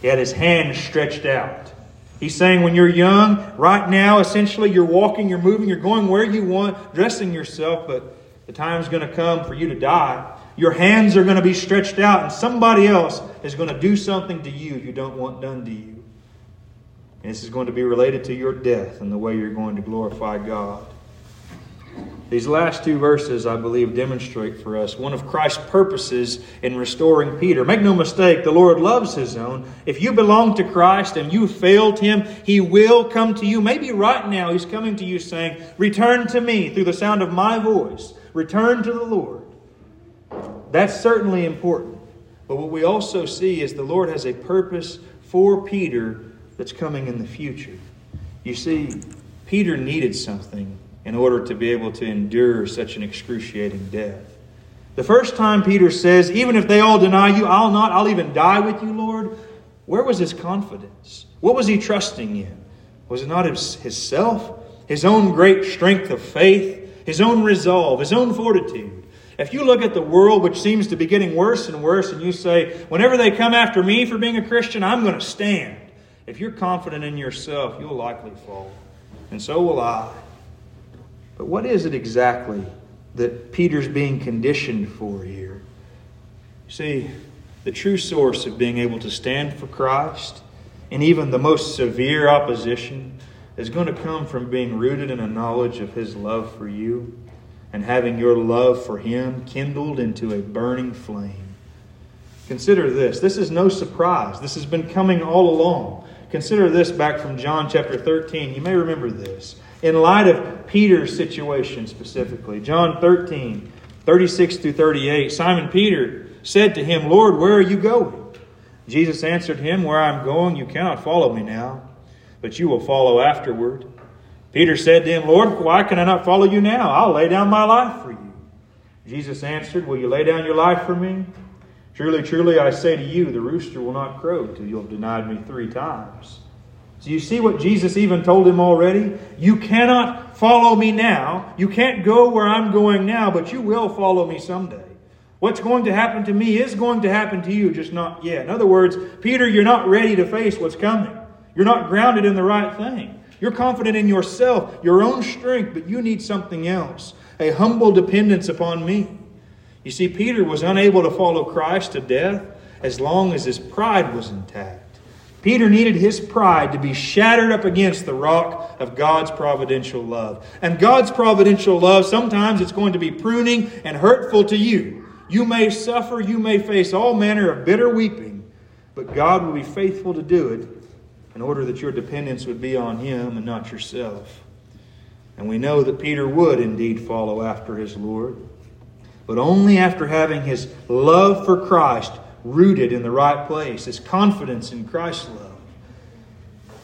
He had his hands stretched out. He's saying when you're young, right now, essentially, you're walking, you're moving, you're going where you want, dressing yourself, but the time's going to come for you to die. Your hands are going to be stretched out, and somebody else is going to do something to you you don't want done to you. And this is going to be related to your death and the way you're going to glorify God. These last two verses, I believe, demonstrate for us one of Christ's purposes in restoring Peter. Make no mistake, the Lord loves his own. If you belong to Christ and you failed him, he will come to you. Maybe right now he's coming to you saying, Return to me through the sound of my voice. Return to the Lord. That's certainly important. But what we also see is the Lord has a purpose for Peter that's coming in the future. You see, Peter needed something in order to be able to endure such an excruciating death. The first time Peter says, Even if they all deny you, I'll not, I'll even die with you, Lord, where was his confidence? What was he trusting in? Was it not his, self, his own great strength of faith, his own resolve, his own fortitude? If you look at the world, which seems to be getting worse and worse, and you say, Whenever they come after me for being a Christian, I'm going to stand. If you're confident in yourself, you'll likely fall. And so will I. But what is it exactly that Peter's being conditioned for here? You see, the true source of being able to stand for Christ in even the most severe opposition is going to come from being rooted in a knowledge of His love for you and having your love for Him kindled into a burning flame. Consider this. This is no surprise. This has been coming all along. Consider this back from John chapter 13. You may remember this in light of Peter's situation specifically. John 13, 36 through 38. Simon Peter said to him, Lord, where are you going? Jesus answered him, Where I am going, you cannot follow me now, but you will follow afterward. Peter said to him, Lord, why can I not follow you now? I'll lay down my life for you. Jesus answered, Will you lay down your life for me? Truly, truly, I say to you, the rooster will not crow till you have denied me three times. So you see what Jesus even told him already? You cannot follow me now. You can't go where I'm going now, but you will follow me someday. What's going to happen to me is going to happen to you, just not yet. In other words, Peter, you're not ready to face what's coming. You're not grounded in the right thing. You're confident in yourself, your own strength, but you need something else a humble dependence upon me. You see, Peter was unable to follow Christ to death as long as his pride was intact. Peter needed his pride to be shattered up against the rock of God's providential love. And God's providential love, sometimes it's going to be pruning and hurtful to you. You may suffer, you may face all manner of bitter weeping, but God will be faithful to do it in order that your dependence would be on Him and not yourself. And we know that Peter would indeed follow after his Lord. but only after having his love for Christ rooted in the right place, his confidence in Christ's love.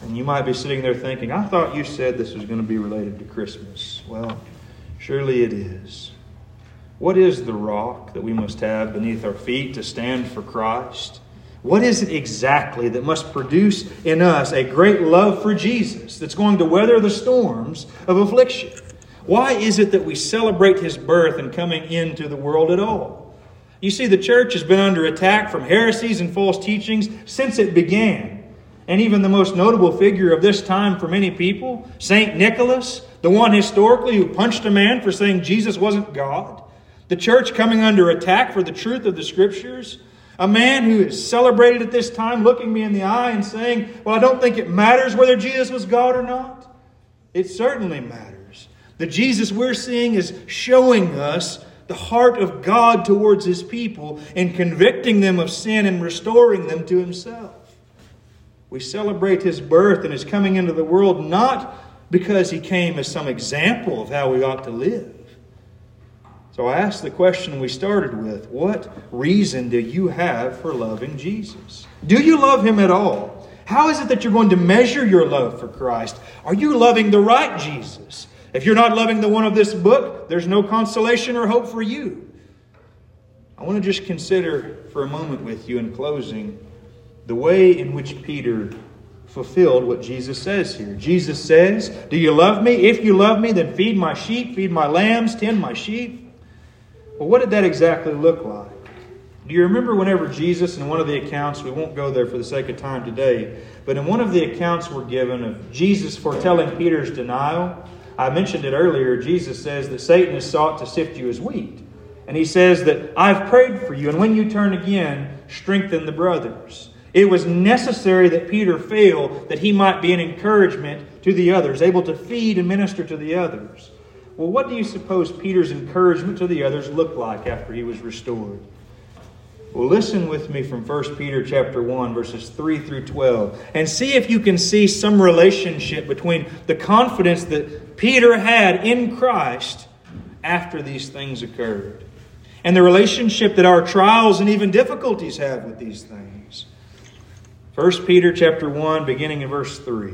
And you might be sitting there thinking, I thought you said this was going to be related to Christmas. Well, surely it is. What is the rock that we must have beneath our feet to stand for Christ? What is it exactly that must produce in us a great love for Jesus that's going to weather the storms of affliction? Why is it that we celebrate his birth and coming into the world at all? You see, the church has been under attack from heresies and false teachings since it began. And even the most notable figure of this time for many people, St. Nicholas, the one historically who punched a man for saying Jesus wasn't God, the church coming under attack for the truth of the Scriptures, a man who is celebrated at this time looking me in the eye and saying, Well, I don't think it matters whether Jesus was God or not. It certainly matters. The Jesus we're seeing is showing us the heart of God towards his people and convicting them of sin and restoring them to himself. We celebrate his birth and his coming into the world not because he came as some example of how we ought to live. So I asked the question we started with What reason do you have for loving Jesus? Do you love him at all? How is it that you're going to measure your love for Christ? Are you loving the right Jesus? If you're not loving the one of this book, there's no consolation or hope for you. I want to just consider for a moment with you in closing the way in which Peter fulfilled what Jesus says here. Jesus says, Do you love me? If you love me, then feed my sheep, feed my lambs, tend my sheep. Well, what did that exactly look like? Do you remember whenever Jesus, in one of the accounts, we won't go there for the sake of time today, but in one of the accounts we're given of Jesus foretelling Peter's denial, I mentioned it earlier, Jesus says that Satan has sought to sift you as wheat. And he says that I've prayed for you, and when you turn again, strengthen the brothers. It was necessary that Peter fail that he might be an encouragement to the others, able to feed and minister to the others. Well, what do you suppose Peter's encouragement to the others looked like after he was restored? Well, listen with me from 1 Peter chapter 1 verses 3 through 12 and see if you can see some relationship between the confidence that Peter had in Christ after these things occurred and the relationship that our trials and even difficulties have with these things. 1 Peter chapter 1 beginning in verse 3.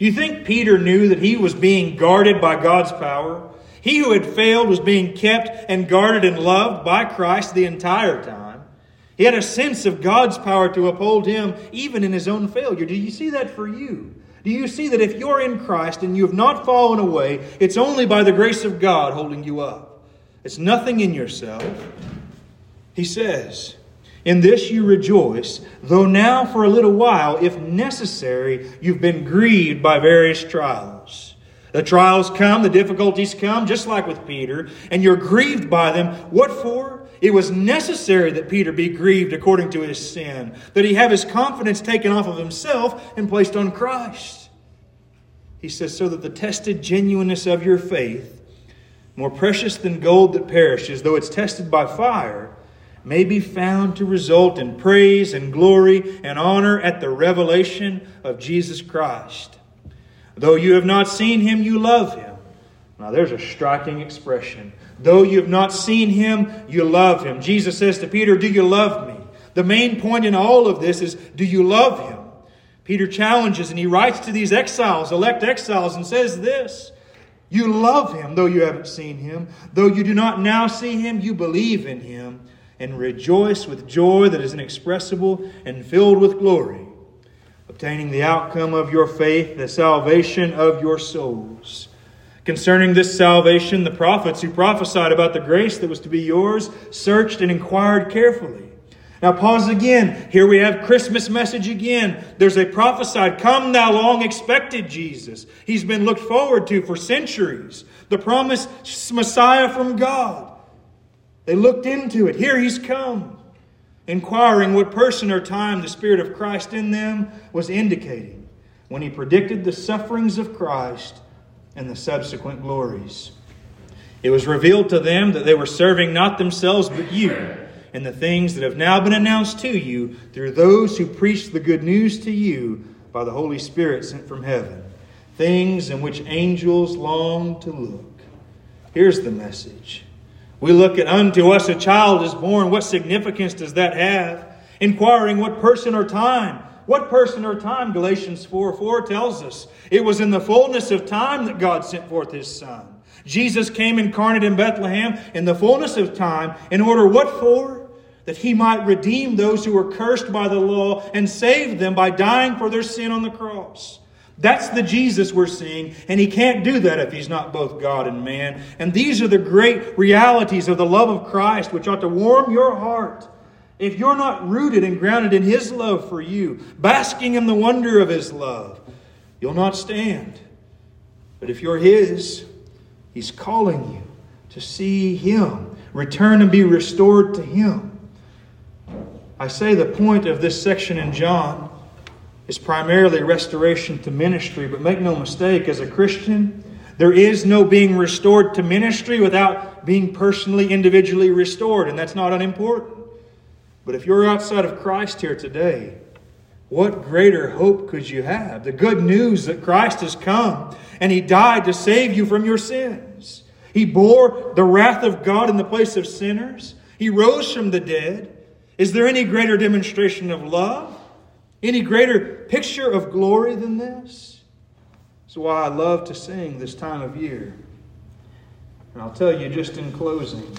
Do you think Peter knew that he was being guarded by God's power? He who had failed was being kept and guarded and loved by Christ the entire time. He had a sense of God's power to uphold him even in his own failure. Do you see that for you? Do you see that if you're in Christ and you have not fallen away, it's only by the grace of God holding you up? It's nothing in yourself. He says, in this you rejoice, though now for a little while, if necessary, you've been grieved by various trials. The trials come, the difficulties come, just like with Peter, and you're grieved by them. What for? It was necessary that Peter be grieved according to his sin, that he have his confidence taken off of himself and placed on Christ. He says, so that the tested genuineness of your faith, more precious than gold that perishes, though it's tested by fire, may be found to result in praise and glory and honor at the revelation of Jesus Christ. Though you have not seen him, you love him. Now, there's a striking expression. Though you have not seen him, you love him. Jesus says to Peter, Do you love me? The main point in all of this is, Do you love him? Peter challenges and he writes to these exiles, elect exiles, and says this You love him, though you haven't seen him. Though you do not now see him, you believe in him and rejoice with joy that is inexpressible and filled with glory, obtaining the outcome of your faith, the salvation of your souls. Concerning this salvation, the prophets who prophesied about the grace that was to be yours searched and inquired carefully. Now, pause again. Here we have Christmas message again. There's a prophesied, come thou long expected Jesus. He's been looked forward to for centuries. The promised Messiah from God. They looked into it. Here he's come. Inquiring what person or time the Spirit of Christ in them was indicating when he predicted the sufferings of Christ and the subsequent glories. It was revealed to them that they were serving not themselves but you and the things that have now been announced to you through those who preach the good news to you by the Holy Spirit sent from heaven, things in which angels long to look. Here's the message. We look at unto us a child is born. What significance does that have? Inquiring what person or time. What person or time? Galatians 4 4 tells us. It was in the fullness of time that God sent forth his Son. Jesus came incarnate in Bethlehem in the fullness of time in order what for? That he might redeem those who were cursed by the law and save them by dying for their sin on the cross. That's the Jesus we're seeing, and he can't do that if he's not both God and man. And these are the great realities of the love of Christ, which ought to warm your heart. If you're not rooted and grounded in his love for you, basking in the wonder of his love, you'll not stand. But if you're his, he's calling you to see him, return and be restored to him. I say the point of this section in John is primarily restoration to ministry. But make no mistake, as a Christian, there is no being restored to ministry without being personally, individually restored, and that's not unimportant. But if you're outside of Christ here today, what greater hope could you have? The good news that Christ has come and He died to save you from your sins. He bore the wrath of God in the place of sinners. He rose from the dead. Is there any greater demonstration of love? Any greater picture of glory than this? That's why I love to sing this time of year. And I'll tell you just in closing,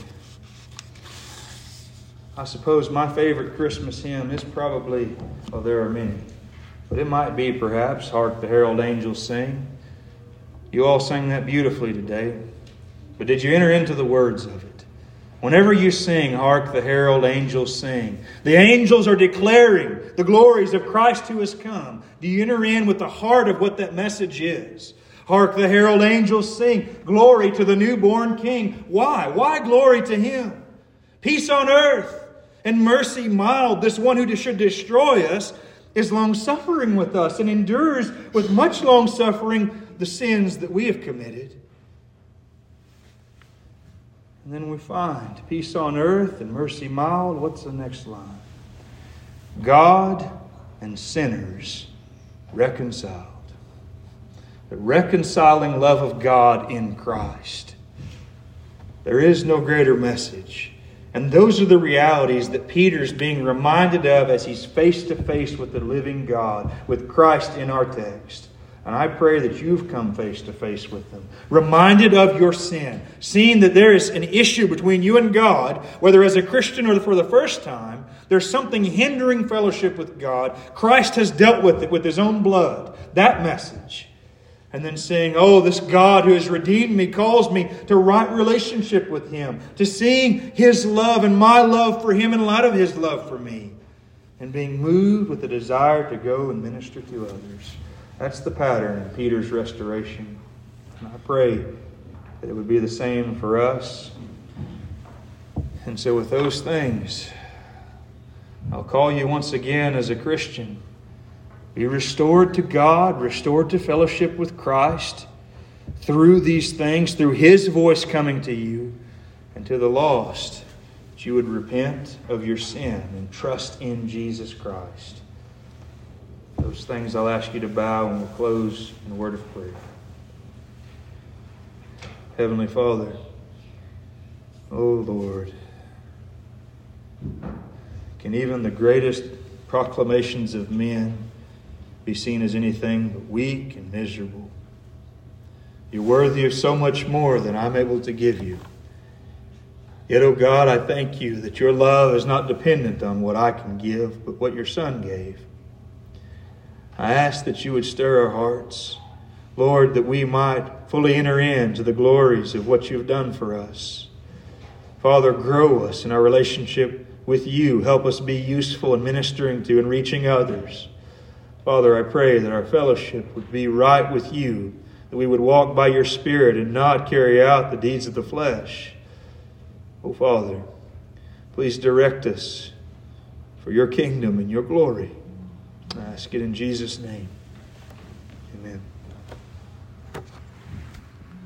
I suppose my favorite Christmas hymn is probably, well, there are many, but it might be perhaps Hark the Herald Angels Sing. You all sang that beautifully today, but did you enter into the words of it? Whenever you sing, Hark the Herald Angels Sing, the angels are declaring the glories of Christ who has come. Do you enter in with the heart of what that message is? Hark the Herald Angels Sing, Glory to the newborn King. Why? Why glory to Him? Peace on earth and mercy mild. This one who should destroy us is long suffering with us and endures with much long suffering the sins that we have committed. And then we find peace on earth and mercy mild. What's the next line? God and sinners reconciled. The reconciling love of God in Christ. There is no greater message. And those are the realities that Peter's being reminded of as he's face to face with the living God, with Christ in our text. And I pray that you've come face to face with them, reminded of your sin, seeing that there is an issue between you and God, whether as a Christian or for the first time, there's something hindering fellowship with God. Christ has dealt with it with his own blood. That message. And then saying, Oh, this God who has redeemed me calls me to right relationship with him, to seeing his love and my love for him in light of his love for me, and being moved with a desire to go and minister to others. That's the pattern in Peter's restoration. And I pray that it would be the same for us. And so, with those things, I'll call you once again as a Christian. Be restored to God, restored to fellowship with Christ through these things, through His voice coming to you, and to the lost, that you would repent of your sin and trust in Jesus Christ. Those things I'll ask you to bow and we'll close in a word of prayer. Heavenly Father, oh Lord, can even the greatest proclamations of men be seen as anything but weak and miserable? You're worthy of so much more than I'm able to give you. Yet, oh God, I thank you that your love is not dependent on what I can give, but what your Son gave. I ask that you would stir our hearts, Lord, that we might fully enter into the glories of what you've done for us. Father, grow us in our relationship with you. Help us be useful in ministering to and reaching others. Father, I pray that our fellowship would be right with you, that we would walk by your Spirit and not carry out the deeds of the flesh. Oh, Father, Please direct us for your kingdom and your glory. I ask it in Jesus' name. Amen.